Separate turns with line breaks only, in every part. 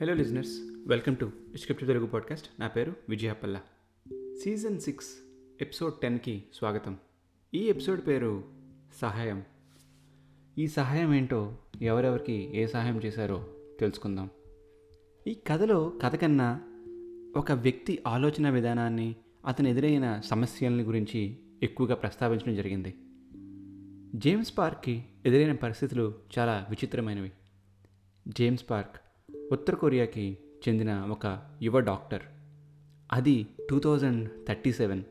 Hello listeners welcome to script Telugu podcast నా పేరు Vijayapalla season six episode టెన్కి స్వాగతం. ఈ ఎపిసోడ్ పేరు సహాయం. ఈ సహాయం ఏంటో ఎవరెవరికి ఏ సహాయం చేశారో తెలుసుకుందాం. ఈ కథలో కథ కన్నా ఒక వ్యక్తి ఆలోచన విధానాన్ని అతను ఎదురైన సమస్యలని గురించి ఎక్కువగా ప్రస్తావించడం జరిగింది. జేమ్స్ పార్క్కి ఎదురైన పరిస్థితులు చాలా విచిత్రమైనవి. జేమ్స్ పార్క్ ఉత్తర కొరియాకి చెందిన ఒక యువ డాక్టర్. అది టూ థౌజండ్ థర్టీ సెవెన్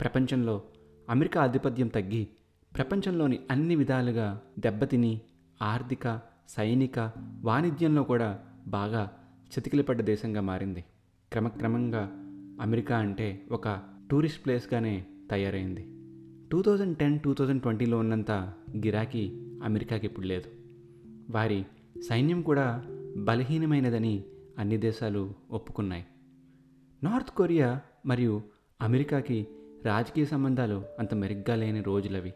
ప్రపంచంలో అమెరికా ఆధిపత్యం తగ్గి ప్రపంచంలోని అన్ని విధాలుగా దెబ్బతిని ఆర్థిక సైనిక వాణిజ్యంలో కూడా బాగా చతికిలపడ్డ దేశంగా మారింది. క్రమక్రమంగా అమెరికా అంటే ఒక టూరిస్ట్ ప్లేస్గానే తయారైంది. Two thousand ten two thousand ట్వంటీలో ఉన్నంత గిరాకీ అమెరికాకి ఇప్పుడు లేదు. వారి సైన్యం కూడా బలహీనమైనదని అన్ని దేశాలు ఒప్పుకున్నాయి. నార్త్ కొరియా మరియు అమెరికాకి రాజకీయ సంబంధాలు అంత మెరుగ్గా లేని రోజులవి.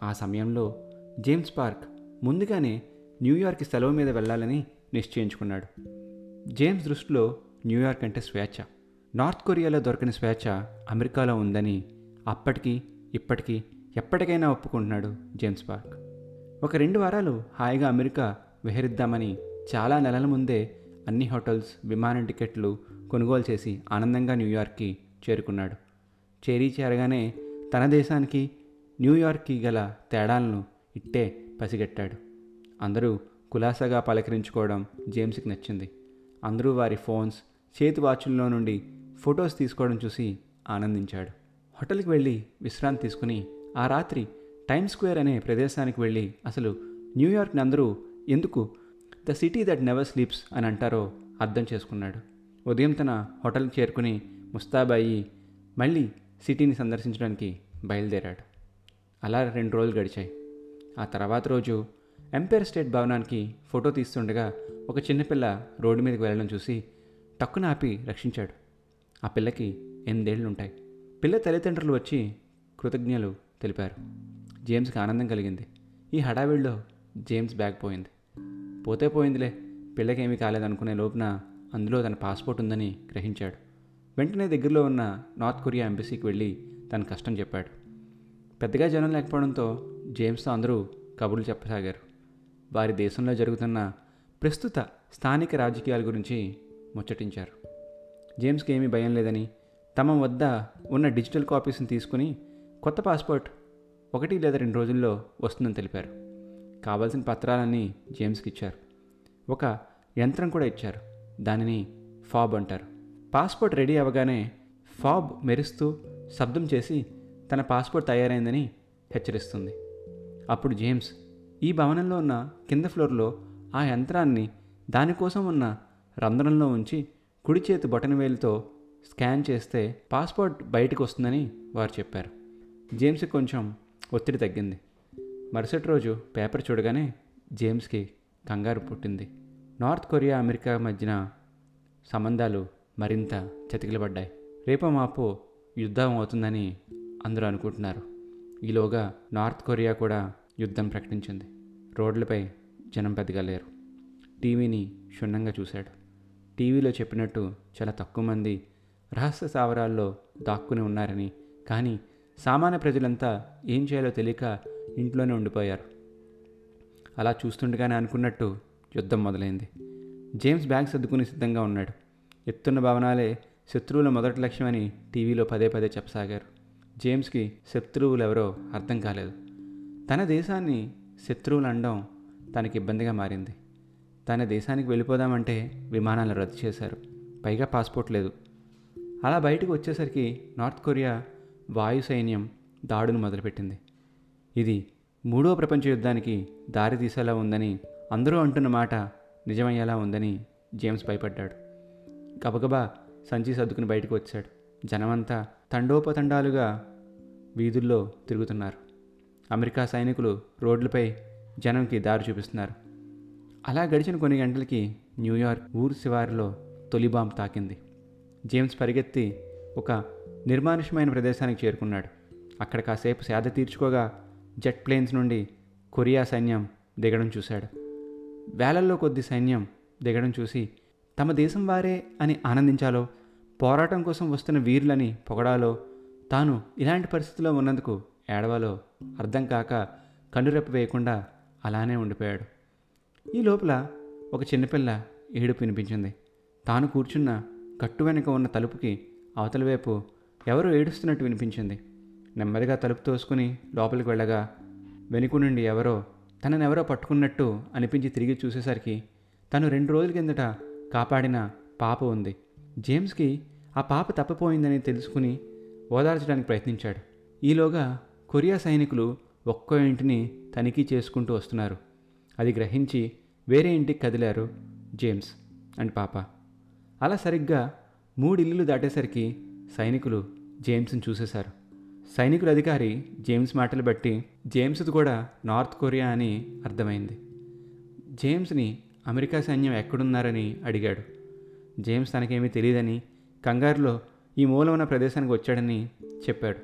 ఆ సమయంలో జేమ్స్ పార్క్ ముందుగానే న్యూయార్క్ సెలవు మీద వెళ్ళాలని నిశ్చయించుకున్నాడు. జేమ్స్ దృష్టిలో న్యూయార్క్ అంటే స్వేచ్ఛ. నార్త్ కొరియాలో దొరకని స్వేచ్ఛ అమెరికాలో ఉందని అప్పటికి ఇప్పటికీ ఎప్పటికైనా ఒప్పుకుంటున్నాడు జేమ్స్ పార్క్. ఒక రెండు వారాలు హాయిగా అమెరికా విహరిద్దామని చాలా నెలల ముందే అన్ని హోటల్స్ విమాన టికెట్లు కొనుగోలు చేసి ఆనందంగా న్యూయార్క్కి చేరుకున్నాడు. చేరి చేరగానే తన దేశానికి న్యూయార్క్కి గల తేడాలను ఇట్టే పసిగట్టాడు. అందరూ కులాసాగా పలకరించుకోవడం జేమ్స్కి నచ్చింది. అందరూ వారి ఫోన్స్ చేతి వాచుల్లో నుండి ఫొటోస్ తీసుకోవడం చూసి ఆనందించాడు. హోటల్కి వెళ్ళి విశ్రాంతి తీసుకుని ఆ రాత్రి టైమ్ స్క్వేర్ అనే ప్రదేశానికి వెళ్ళి అసలు న్యూయార్క్ని అందరూ ఎందుకు the city that never sleeps అని అంటారో అర్థం చేసుకున్నాడు. ఉదయం తన హోటల్కి చేరుకుని ముస్తాబాయి మళ్ళీ సిటీని సందర్శించడానికి బయలుదేరాడు. అలా రెండు రోజులు గడిచాయి. ఆ తర్వాత రోజు ఎంపైర్ స్టేట్ భవనానికి ఫోటో తీస్తుండగా ఒక చిన్నపిల్ల రోడ్డు మీదకి వెళ్ళడం చూసి టక్కున ఆపి రక్షించాడు. ఆ పిల్లకి ఎనిమిదేళ్ళు ఉంటాయి పిల్ల తల్లిదండ్రులు వచ్చి కృతజ్ఞలు తెలిపారు. జేమ్స్కి ఆనందం కలిగింది. ఈ హడావిడిలో జేమ్స్ బ్యాగ్ పోయింది. పోతే పోయిందిలే. పిల్లకేమీ కాలేదనుకునే లోపున అందులో తన పాస్పోర్ట్ ఉందని గ్రహించాడు. వెంటనే దగ్గరలో ఉన్న నార్త్ కొరియా ఎంబసీకి వెళ్ళి తన కష్టం చెప్పాడు. పెద్దగా జనం లేకపోవడంతో జేమ్స్తో అందరూ కబుర్లు చెప్పసాగారు. వారి దేశంలో జరుగుతున్న ప్రస్తుత స్థానిక రాజకీయాల గురించి ముచ్చటించారు. జేమ్స్కి ఏమీ భయం లేదని తమ వద్ద ఉన్న డిజిటల్ కాపీస్ని తీసుకుని కొత్త పాస్పోర్ట్ ఒకటి లేదా రెండు రోజుల్లో వస్తుందని తెలిపారు. కావలసిన పత్రాలన్నీ జేమ్స్కి ఇచ్చారు. ఒక యంత్రం కూడా ఇచ్చారు. దానిని ఫాబ్ అంటారు. పాస్పోర్ట్ రెడీ అవ్వగానే ఫాబ్ మెరుస్తూ శబ్దం చేసి తన పాస్పోర్ట్ తయారైందని హెచ్చరిస్తుంది. అప్పుడు జేమ్స్ ఈ భవనంలో ఉన్న కింద ఫ్లోర్లో ఆ యంత్రాన్ని దానికోసం ఉన్న రంధ్రంలో ఉంచి కుడి చేతి బొటనవేలుతో స్కాన్ చేస్తే పాస్పోర్ట్ బయటకు వస్తుందని వారు చెప్పారు. జేమ్స్కి కొంచెం ఒత్తిడి తగ్గింది. మరుసటి రోజు పేపర్ చూడగానే జేమ్స్కి కంగారు పుట్టింది. నార్త్ కొరియా అమెరికా మధ్యన సంబంధాలు మరింత చతికిలబడ్డాయి. రేపో మాపు యుద్ధం అవుతుందని అందరూ అనుకుంటున్నారు. ఈలోగా నార్త్ కొరియా కూడా యుద్ధం ప్రకటించింది. రోడ్లపై జనం పెద్దగా లేరు. టీవీని క్షుణ్ణంగా చూశాడు. టీవీలో చెప్పినట్టు చాలా తక్కువ మంది రహస్య సావరాల్లో దాక్కుని ఉన్నారని కానీ సామాన్య ప్రజలంతా ఏం చేయాలో తెలియక ఇంట్లోనే ఉండిపోయారు. అలా చూస్తుండగానే అనుకున్నట్టు యుద్ధం మొదలైంది. జేమ్స్ బ్యాగ్ సర్దుకుని సిద్ధంగా ఉన్నాడు. ఎత్తున్న భవనాలే శత్రువుల మొదటి లక్ష్యమని టీవీలో పదే పదే చెప్పసాగారు. జేమ్స్కి శత్రువులు ఎవరో అర్థం కాలేదు. తన దేశాన్ని శత్రువులు అనడం తనకి ఇబ్బందిగా మారింది. తన దేశానికి వెళ్ళిపోదామంటే విమానాలు రద్దు చేశారు. పైగా పాస్పోర్ట్ లేదు. అలా బయటకు వచ్చేసరికి నార్త్ కొరియా వాయు సైన్యం దాడును మొదలుపెట్టింది. ఇది మూడో ప్రపంచ యుద్ధానికి దారితీసేలా ఉందని అందరూ అంటున్న మాట నిజమయ్యేలా ఉందని జేమ్స్ భయపడ్డాడు. గబగబా సంచి సర్దుకుని బయటకు వచ్చాడు. జనమంతా తండోపతండాలుగా వీధుల్లో తిరుగుతున్నారు. అమెరికా సైనికులు రోడ్లపై జనంకి దారి చూపిస్తున్నారు. అలా గడిచిన కొన్ని గంటలకి న్యూయార్క్ ఊరు శివారిలో తొలి బాంబు తాకింది. జేమ్స్ పరిగెత్తి ఒక నిర్మానుష్యమైన ప్రదేశానికి చేరుకున్నాడు. అక్కడ కాసేపు సేద తీర్చుకోగా జెట్ ప్లేన్స్ నుండి కొరియా సైన్యం దిగడం చూశాడు. వేలల్లో కొద్ది సైన్యం దిగడం చూసి తమ దేశం వారే అని ఆనందించాలో పోరాటం కోసం వస్తున్న వీరులని పొగడాలో తాను ఇలాంటి పరిస్థితిలో ఉన్నందుకు ఏడవాలో అర్థం కాక కనురెప్ప వేయకుండా అలానే ఉండిపోయాడు. ఈ లోపల ఒక చిన్నపిల్ల ఏడుపు వినిపించింది. తాను కూర్చున్న కట్టు వెనుక ఉన్న తలుపుకి అవతల వైపు ఎవరో ఏడుస్తున్నట్టు వినిపించింది. నెమ్మదిగా తలుపు తోసుకుని లోపలికి వెళ్ళగా వెనుక నుండి ఎవరో తననెవరో పట్టుకున్నట్టు అనిపించి తిరిగి చూసేసరికి తను రెండు రోజుల కిందట కాపాడిన పాప ఉంది. జేమ్స్కి ఆ పాప తప్పిపోయిందని తెలుసుకుని ఓదార్చడానికి ప్రయత్నించాడు. ఈలోగా కొరియా సైనికులు ఒక్కో ఇంటిని తనిఖీ చేసుకుంటూ వస్తున్నారు. అది గ్రహించి వేరే ఇంటికి కదిలారు జేమ్స్ అండ్ పాప. అలా సరిగ్గా మూడిల్లులు దాటేసరికి సైనికులు జేమ్స్ని చూసేశారు. సైనికుల అధికారి జేమ్స్ మాటలు బట్టి జేమ్స్ది కూడా నార్త్ కొరియా అని అర్థమైంది. జేమ్స్ని అమెరికా సైన్యం ఎక్కడున్నారని అడిగాడు. జేమ్స్ తనకేమీ తెలియదని కంగారులో ఈ మూల ఉన్న ప్రదేశానికి వచ్చాడని చెప్పాడు.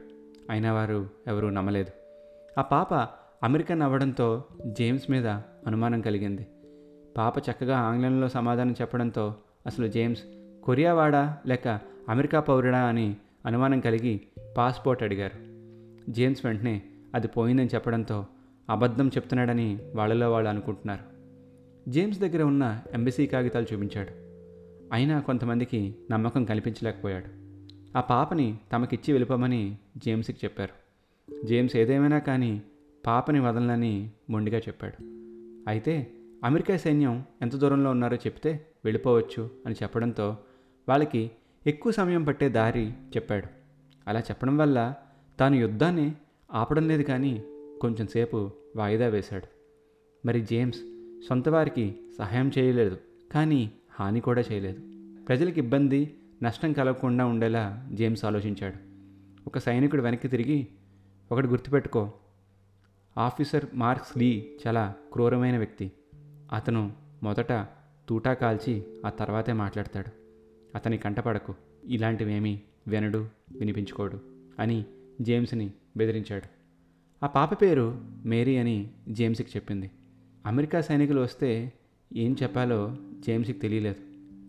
అయినా వారు ఎవరూ నమ్మలేదు. ఆ పాప అమెరికన్ అవ్వడంతో జేమ్స్ మీద అనుమానం కలిగింది. పాప చక్కగా ఆంగ్లంలో సమాధానం చెప్పడంతో అసలు జేమ్స్ కొరియావాడా లేక అమెరికా పౌరుడా అని అనుమానం కలిగి పాస్పోర్ట్ అడిగారు. జేమ్స్ వెంటనే అది పోయిందని చెప్పడంతో అబద్ధం చెప్తున్నాడని వాళ్ళలో వాళ్ళు అనుకుంటున్నారు. జేమ్స్ దగ్గర ఉన్న ఎంబసీ కాగితాలు చూపించాడు. అయినా కొంతమందికి నమ్మకం కల్పించలేకపోయాడు. ఆ పాపని తమకిచ్చి వెళ్ళిపోమని జేమ్స్కి చెప్పారు. జేమ్స్ ఏదేమైనా కానీ పాపని వదలనని మొండిగా చెప్పాడు. అయితే అమెరికా సైన్యం ఎంత దూరంలో ఉన్నారో చెప్తే వెళ్ళిపోవచ్చు అని చెప్పడంతో వాళ్ళకి ఎక్కువ సమయం పట్టే దారి చెప్పాడు. అలా చెప్పడం వల్ల తాను యుద్ధాన్ని ఆపడం లేదు కానీ కొంచెం సేపు వాయిదా వేశాడు. మరి జేమ్స్ సొంత వారికి సహాయం చేయలేదు కానీ హాని కూడా చేయలేదు. ప్రజలకు ఇబ్బంది నష్టం కలగకుండా ఉండేలా జేమ్స్ ఆలోచించాడు. ఒక సైనికుడు వెనక్కి తిరిగి ఒకటి గుర్తుపెట్టుకో ఆఫీసర్ మార్క్స్ లీ చాలా క్రూరమైన వ్యక్తి. అతను మొదట తూటా కాల్చి ఆ తర్వాతే మాట్లాడతాడు. అతని కంటపడకు. ఇలాంటివేమీ వినడు వినిపించుకోడు అని జేమ్స్ని బెదిరించాడు. ఆ పాప పేరు మేరీ అని జేమ్స్కి చెప్పింది. అమెరికా సైనికులు వస్తే ఏం చెప్పాలో జేమ్స్కి తెలియలేదు.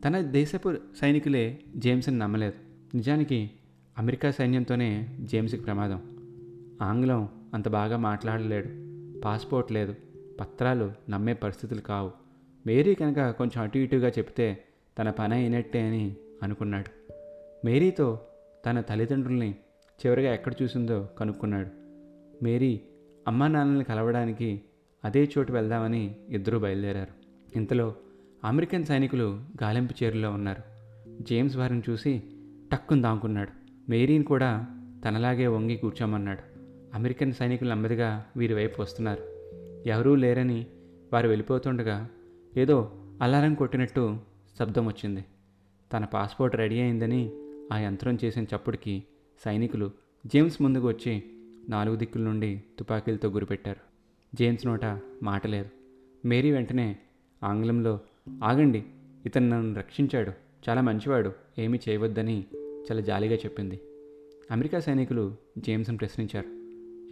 తన దేశపు సైనికులే జేమ్స్ని నమ్మలేదు. నిజానికి అమెరికా సైన్యంతోనే జేమ్స్కి ప్రమాదం. ఆంగ్లం అంత బాగా మాట్లాడలేడు. పాస్పోర్ట్ లేదు. పత్రాలు నమ్మే పరిస్థితులు కావు. మేరీ కనుక కొంచెం అటు ఇటుగా చెప్తే తన పని అయినట్టే అని అనుకున్నాడు. మేరీతో తన తల్లిదండ్రుల్ని చివరిగా ఎక్కడ చూసిందో కనుక్కున్నాడు. మేరీ అమ్మా నాన్నల్ని కలవడానికి అదే చోటు వెళ్దామని ఇద్దరూ బయలుదేరారు. ఇంతలో అమెరికన్ సైనికులు గాలింపు చేరులో ఉన్నారు. జేమ్స్ వారిని చూసి టక్కుని దాంకున్నాడు. మేరీని కూడా తనలాగే వంగి కూర్చోమన్నాడు. అమెరికన్ సైనికులు నెమ్మదిగా వీరి వైపు వస్తున్నారు. ఎవరూ లేరని వారు వెళ్ళిపోతుండగా ఏదో అలారం కొట్టినట్టు శబ్దం వచ్చింది. తన పాస్పోర్ట్ రెడీ అయిందని ఆ యంత్రం చేసిన చప్పుడుకి సైనికులు జేమ్స్ ముందుకు వచ్చి నాలుగు దిక్కుల నుండి తుపాకీలతో గురిపెట్టారు. జేమ్స్ నోట మాట లేదు. మేరీ వెంటనే ఆంగ్లంలో ఆగండి ఇతను నన్ను రక్షించాడు. చాలా మంచివాడు. ఏమీ చేయవద్దని చాలా జాలిగా చెప్పింది. అమెరికా సైనికులు జేమ్స్ని ప్రశ్నించారు.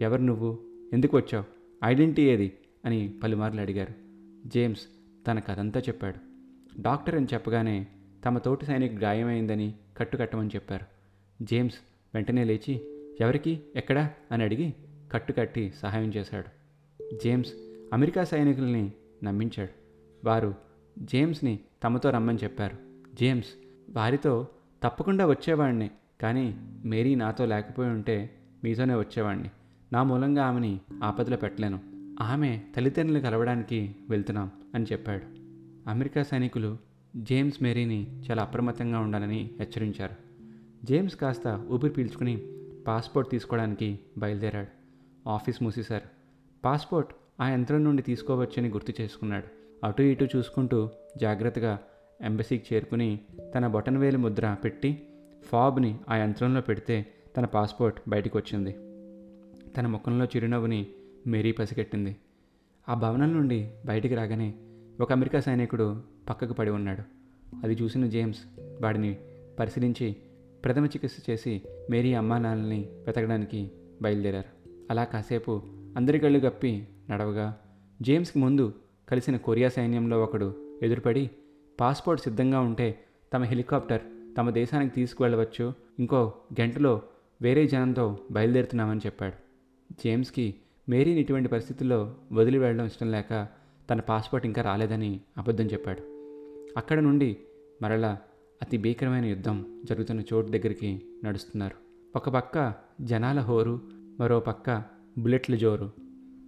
ఎవరు నువ్వు? ఎందుకు వచ్చావు? ఐడెంటిటీ ఏది? అని పలుమార్లు అడిగారు. జేమ్స్ తన కథంతా చెప్పాడు. డాక్టర్ అని చెప్పగానే తమ తోటి సైనికు గాయమైందని కట్టు కట్టమని చెప్పారు. జేమ్స్ వెంటనే లేచి ఎవరికి? ఎక్కడా? అని అడిగి కట్టు కట్టి సహాయం చేశాడు. జేమ్స్ అమెరికా సైనికుల్ని నమ్మించాడు. వారు జేమ్స్ని తమతో రమ్మని చెప్పారు. జేమ్స్ వారితో తప్పకుండా వచ్చేవాడిని కానీ మేరీ నాతో లేకపోయి ఉంటే మీతోనే వచ్చేవాడిని నా మూలంగా ఆమెని ఆపదలో పెట్టలేను. ఆమె తల్లిదండ్రులు కలవడానికి వెళ్తున్నాం అని చెప్పాడు. అమెరికా సైనికులు జేమ్స్ మేరీని చాలా అప్రమత్తంగా ఉండాలని హెచ్చరించారు. జేమ్స్ కాస్త ఊపిరి పీల్చుకుని పాస్పోర్ట్ తీసుకోవడానికి బయలుదేరాడు. ఆఫీస్ మూసేశారు. పాస్పోర్ట్ ఆ యంత్రం నుండి తీసుకోవచ్చని గుర్తు చేసుకున్నాడు. అటు ఇటు చూసుకుంటూ జాగ్రత్తగా ఎంబసీకి చేరుకుని తన బొటనవేలు ముద్ర పెట్టి ఫాబ్ని ఆ యంత్రంలో పెడితే తన పాస్పోర్ట్ బయటికి వచ్చింది తన ముఖంలో చిరునవ్వుని మేరీ పసిగట్టింది. ఆ భవనం నుండి బయటికి రాగానే ఒక అమెరికా సైనికుడు పక్కకు పడి ఉన్నాడు. అది చూసిన జేమ్స్ వాడిని పరిశీలించి ప్రథమ చికిత్స చేసి మేరీ అమ్మా నాన్నల్ని వెతకడానికి బయలుదేరారు. అలా కాసేపు అందరి కళ్ళు గప్పి నడవగా జేమ్స్కి ముందు కలిసిన కొరియా సైన్యంలో ఒకడు ఎదురుపడి పాస్పోర్ట్ సిద్ధంగా ఉంటే తమ హెలికాప్టర్ తమ దేశానికి తీసుకువెళ్ళవచ్చు. ఇంకో గంటలో వేరే జనంతో బయలుదేరుతున్నామని చెప్పాడు. జేమ్స్కి మేరీని ఇటువంటి పరిస్థితుల్లో వదిలి వెళ్ళడం ఇష్టం లేక తన పాస్పోర్ట్ ఇంకా రాలేదని అబద్ధం చెప్పాడు. అక్కడ నుండి మరలా అతి భీకరమైన యుద్ధం జరుగుతున్న చోటు దగ్గరికి నడుస్తున్నారు. ఒక పక్క జనాల హోరు మరో పక్క బుల్లెట్ల జోరు.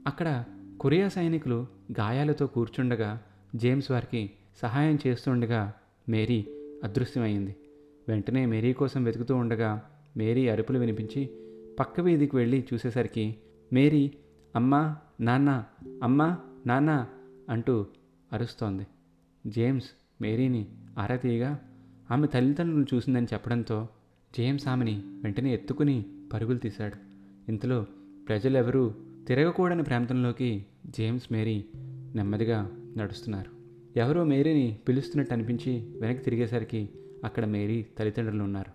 అక్కడ కొరియా సైనికులు గాయాలతో కూర్చుండగా జేమ్స్ వారికి సహాయం చేస్తుండగా మేరీ అదృశ్యమైంది. వెంటనే మేరీ కోసం వెతుకుతూ ఉండగా మేరీ అరుపులు వినిపించి పక్క వీధికి వెళ్ళి చూసేసరికి మేరీ అమ్మా నాన్న అమ్మా నాన్న అంటూ అరుస్తోంది. జేమ్స్ మేరీని ఆరాతీయగా ఆమె తల్లిదండ్రులను చూసిందని చెప్పడంతో జేమ్స్ ఆమెని వెంటనే ఎత్తుకుని పరుగులు తీశాడు. ఇంతలో ప్రజలెవరూ తిరగకూడని ప్రాంతంలోకి జేమ్స్ మేరీ నెమ్మదిగా నడుస్తున్నారు. ఎవరో మేరీని పిలుస్తున్నట్టు అనిపించి వెనక్కి తిరిగేసరికి అక్కడ మేరీ తల్లిదండ్రులు ఉన్నారు.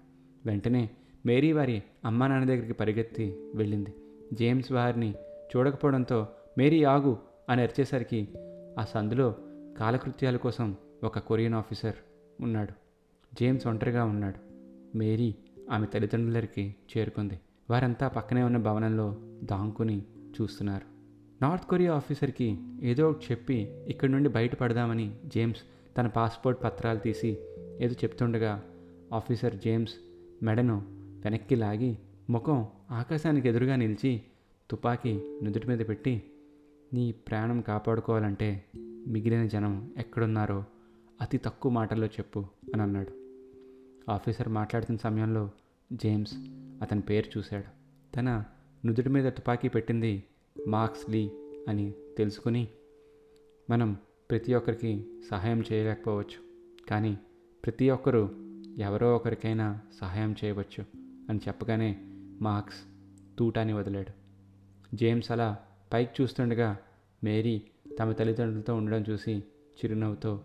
వెంటనే మేరీ వారి అమ్మా నాన్న దగ్గరికి పరిగెత్తి వెళ్ళింది. జేమ్స్ వారిని చూడకపోవడంతో మేరీ ఆగు అని అరిచేసరికి ఆ సందులో కాలకృత్యాల కోసం ఒక కొరియన్ ఆఫీసర్ ఉన్నాడు. జేమ్స్ ఒంటరిగా ఉన్నాడు. మేరీ ఆమె తల్లిదండ్రులకి చేరుకుంది. వారంతా పక్కనే ఉన్న భవనంలో దాంకుని చూస్తున్నారు. నార్త్ కొరియా ఆఫీసర్కి ఏదో ఒకటి చెప్పి ఇక్కడి నుండి బయటపడదామని జేమ్స్ తన పాస్పోర్ట్ పత్రాలు తీసి ఏదో చెప్తుండగా ఆఫీసర్ జేమ్స్ మెడను వెనక్కి లాగి ముఖం ఆకాశానికి ఎదురుగా నిలిచి తుపాకీ నుదుటి మీద పెట్టి నీ ప్రాణం కాపాడుకోవాలంటే మిగిలిన జనం ఎక్కడున్నారో అతి తక్కువ మాటల్లో చెప్పు అని అన్నాడు. ఆఫీసర్ మాట్లాడుతున్న సమయంలో జేమ్స్ అతని పేరు చూశాడు. తన నుదుటి మీద తుపాకీ పెట్టింది మార్క్స్ లీ అని తెలుసుకుని మనం ప్రతి ఒక్కరికి సహాయం చేయలేకపోవచ్చు కానీ ప్రతి ఒక్కరూ ఎవరో ఒకరికైనా సహాయం చేయవచ్చు అని చెప్పగానే మార్క్స్ తూటాని వదిలాడు. జేమ్స్ అలా పైకి చూస్తుండగా మేరీ తమ తల్లిదండ్రులతో ఉండడం చూసి చిరునవ్వుతో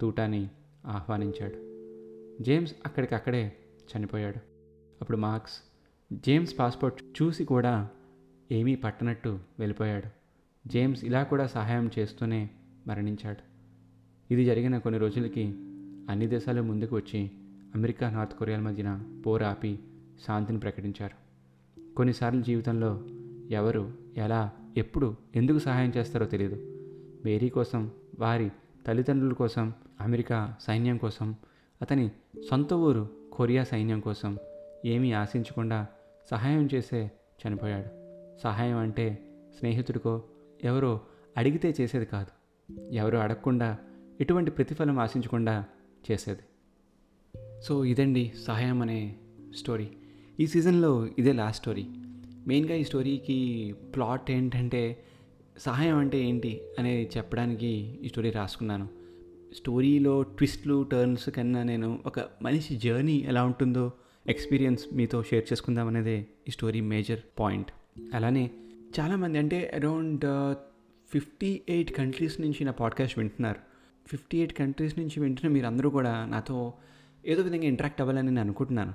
తూటాని ఆహ్వానించాడు. జేమ్స్ అక్కడికక్కడే చనిపోయాడు. అప్పుడు మార్క్స్ జేమ్స్ పాస్పోర్ట్ చూసి కూడా ఏమీ పట్టనట్టు వెళ్ళిపోయాడు. జేమ్స్ ఇలా కూడా సహాయం చేస్తూనే మరణించాడు. ఇది జరిగిన కొన్ని రోజులకి అన్ని దేశాలు ముందుకు వచ్చి అమెరికా నార్త్ కొరియాల మధ్యన పోరాపి శాంతిని ప్రకటించారు. కొన్నిసార్లు జీవితంలో ఎవరు ఎలా ఎప్పుడు ఎందుకు సహాయం చేస్తారో తెలియదు మేరీ కోసం వారి తల్లిదండ్రుల కోసం అమెరికా సైన్యం కోసం అతని సొంత ఊరు కొరియా సైన్యం కోసం ఏమీ ఆశించకుండా సహాయం చేసే చనిపోయాడు. సహాయం అంటే స్నేహితుడికో ఎవరో అడిగితే చేసేది కాదు. ఎవరో అడగకుండా ఎటువంటి ప్రతిఫలం ఆశించకుండా చేసేది. సో ఇదండి సహాయం అనే స్టోరీ. ఈ సీజన్లో ఇదే లాస్ట్ స్టోరీ. మెయిన్గా ఈ స్టోరీకి ప్లాట్ ఏంటంటే సహాయం అంటే ఏంటి అనేది చెప్పడానికి ఈ స్టోరీ రాసుకున్నాను. స్టోరీలో ట్విస్ట్లు టర్న్స్ కన్నా నేను ఒక మనిషి జర్నీ ఎలా ఉంటుందో ఎక్స్పీరియన్స్ మీతో షేర్ చేసుకుందాం అనేది ఈ స్టోరీ మేజర్ పాయింట్. అలానే చాలామంది అంటే అరౌండ్ ఫిఫ్టీ ఎయిట్ కంట్రీస్ నుంచి నా పాడ్కాస్ట్ వింటున్నారు. ఫిఫ్టీ ఎయిట్ కంట్రీస్ నుంచి వింటున్న మీరు అందరూ కూడా నాతో ఏదో విధంగా ఇంటరాక్ట్ అవ్వాలని నేను అనుకుంటున్నాను.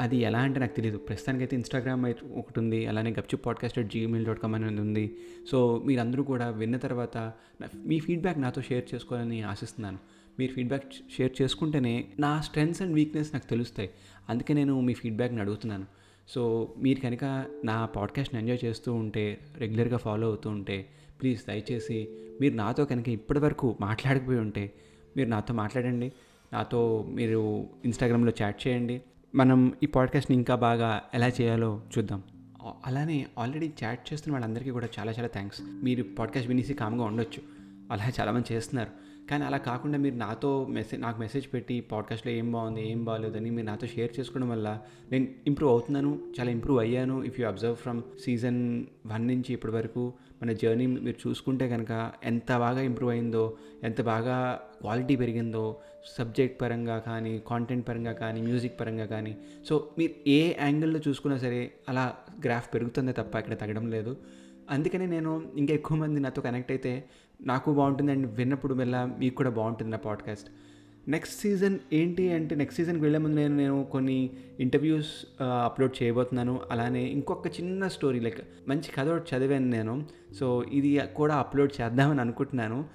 అది ఎలా అంటే నాకు తెలియదు ప్రస్తుతానికైతే ఇన్స్టాగ్రామ్ అయితే ఒకటి ఉంది. అలానే గప్చు podcast at Gmail dot com అనేది ఉంది. సో మీరందరూ కూడా విన్న తర్వాత మీ ఫీడ్బ్యాక్ నాతో షేర్ చేసుకోవాలని ఆశిస్తున్నాను. మీరు ఫీడ్బ్యాక్ షేర్ చేసుకుంటేనే నా స్ట్రెంగ్స్ అండ్ వీక్నెస్ నాకు తెలుస్తాయి. అందుకే నేను మీ ఫీడ్బ్యాక్ని అడుగుతున్నాను. సో మీరు కనుక నా పాడ్కాస్ట్ని ఎంజాయ్ చేస్తూ ఉంటే రెగ్యులర్గా ఫాలో అవుతూ ఉంటే ప్లీజ్ దయచేసి మీరు నాతో కనుక ఇప్పటివరకు మాట్లాడకపోయి ఉంటే మీరు నాతో మాట్లాడండి. నాతో మీరు ఇన్స్టాగ్రామ్లో చాట్ చేయండి. మనం ఈ పాడ్కాస్ట్ని ఇంకా బాగా ఎలా చేయాలో చూద్దాం. అలానే ఆల్రెడీ చాట్ చేస్తున్న వాళ్ళందరికీ కూడా చాలా చాలా థ్యాంక్స్ మీరు పాడ్కాస్ట్ వినేసి కామ్గా ఉండొచ్చు. అలా చాలామంది చేస్తున్నారు. కానీ అలా కాకుండా మీరు నాతో మెసేజ్ నాకు మెసేజ్ పెట్టి పాడ్కాస్ట్లో ఏం బాగుంది ఏం బాగాలేదని మీరు నాతో షేర్ చేసుకోవడం వల్ల నేను ఇంప్రూవ్ అవుతున్నాను చాలా ఇంప్రూవ్ అయ్యాను. If you observe from season one నుంచి ఇప్పటి వరకు మన జర్నీ మీరు చూసుకుంటే కనుక ఎంత బాగా ఇంప్రూవ్ అయిందో ఎంత బాగా క్వాలిటీ పెరిగిందో సబ్జెక్ట్ పరంగా కానీ కాంటెంట్ పరంగా కానీ మ్యూజిక్ పరంగా కానీ. సో మీరు ఏ యాంగిల్లో చూసుకున్నా సరే అలా గ్రాఫ్ పెరుగుతుందే తప్ప ఇక్కడ తగ్గడం లేదు. అందుకనే నేను ఇంకా ఎక్కువ మంది నాతో కనెక్ట్ అయితే నాకు బాగుంటుంది అండ్ విన్నప్పుడు మెల్ల మీకు కూడా బాగుంటుంది నా పాడ్కాస్ట్ నెక్స్ట్ సీజన్ ఏంటి అంటే నెక్స్ట్ సీజన్కి వెళ్ళే ముందు నేను నేను కొన్ని ఇంటర్వ్యూస్ అప్లోడ్ చేయబోతున్నాను. అలానే ఇంకొక చిన్న స్టోరీ లైక్ మంచి కథ ఒకటి చదివాను నేను. సో ఇది కూడా అప్లోడ్ చేద్దామని అనుకుంటున్నాను.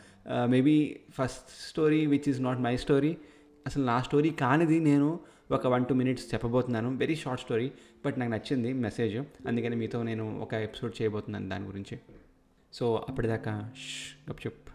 Maybe first story which is not my story అసలు నా స్టోరీ కానిది నేను ఒక వన్ టూ మినిట్స్ చెప్పబోతున్నాను. వెరీ షార్ట్ స్టోరీ బట్ నాకు నచ్చింది మెసేజ్ అందుకని మీతో నేను ఒక ఎపిసోడ్ చేయబోతున్నాను దాని గురించి. సో అప్పటిదాకా గప్ చెప్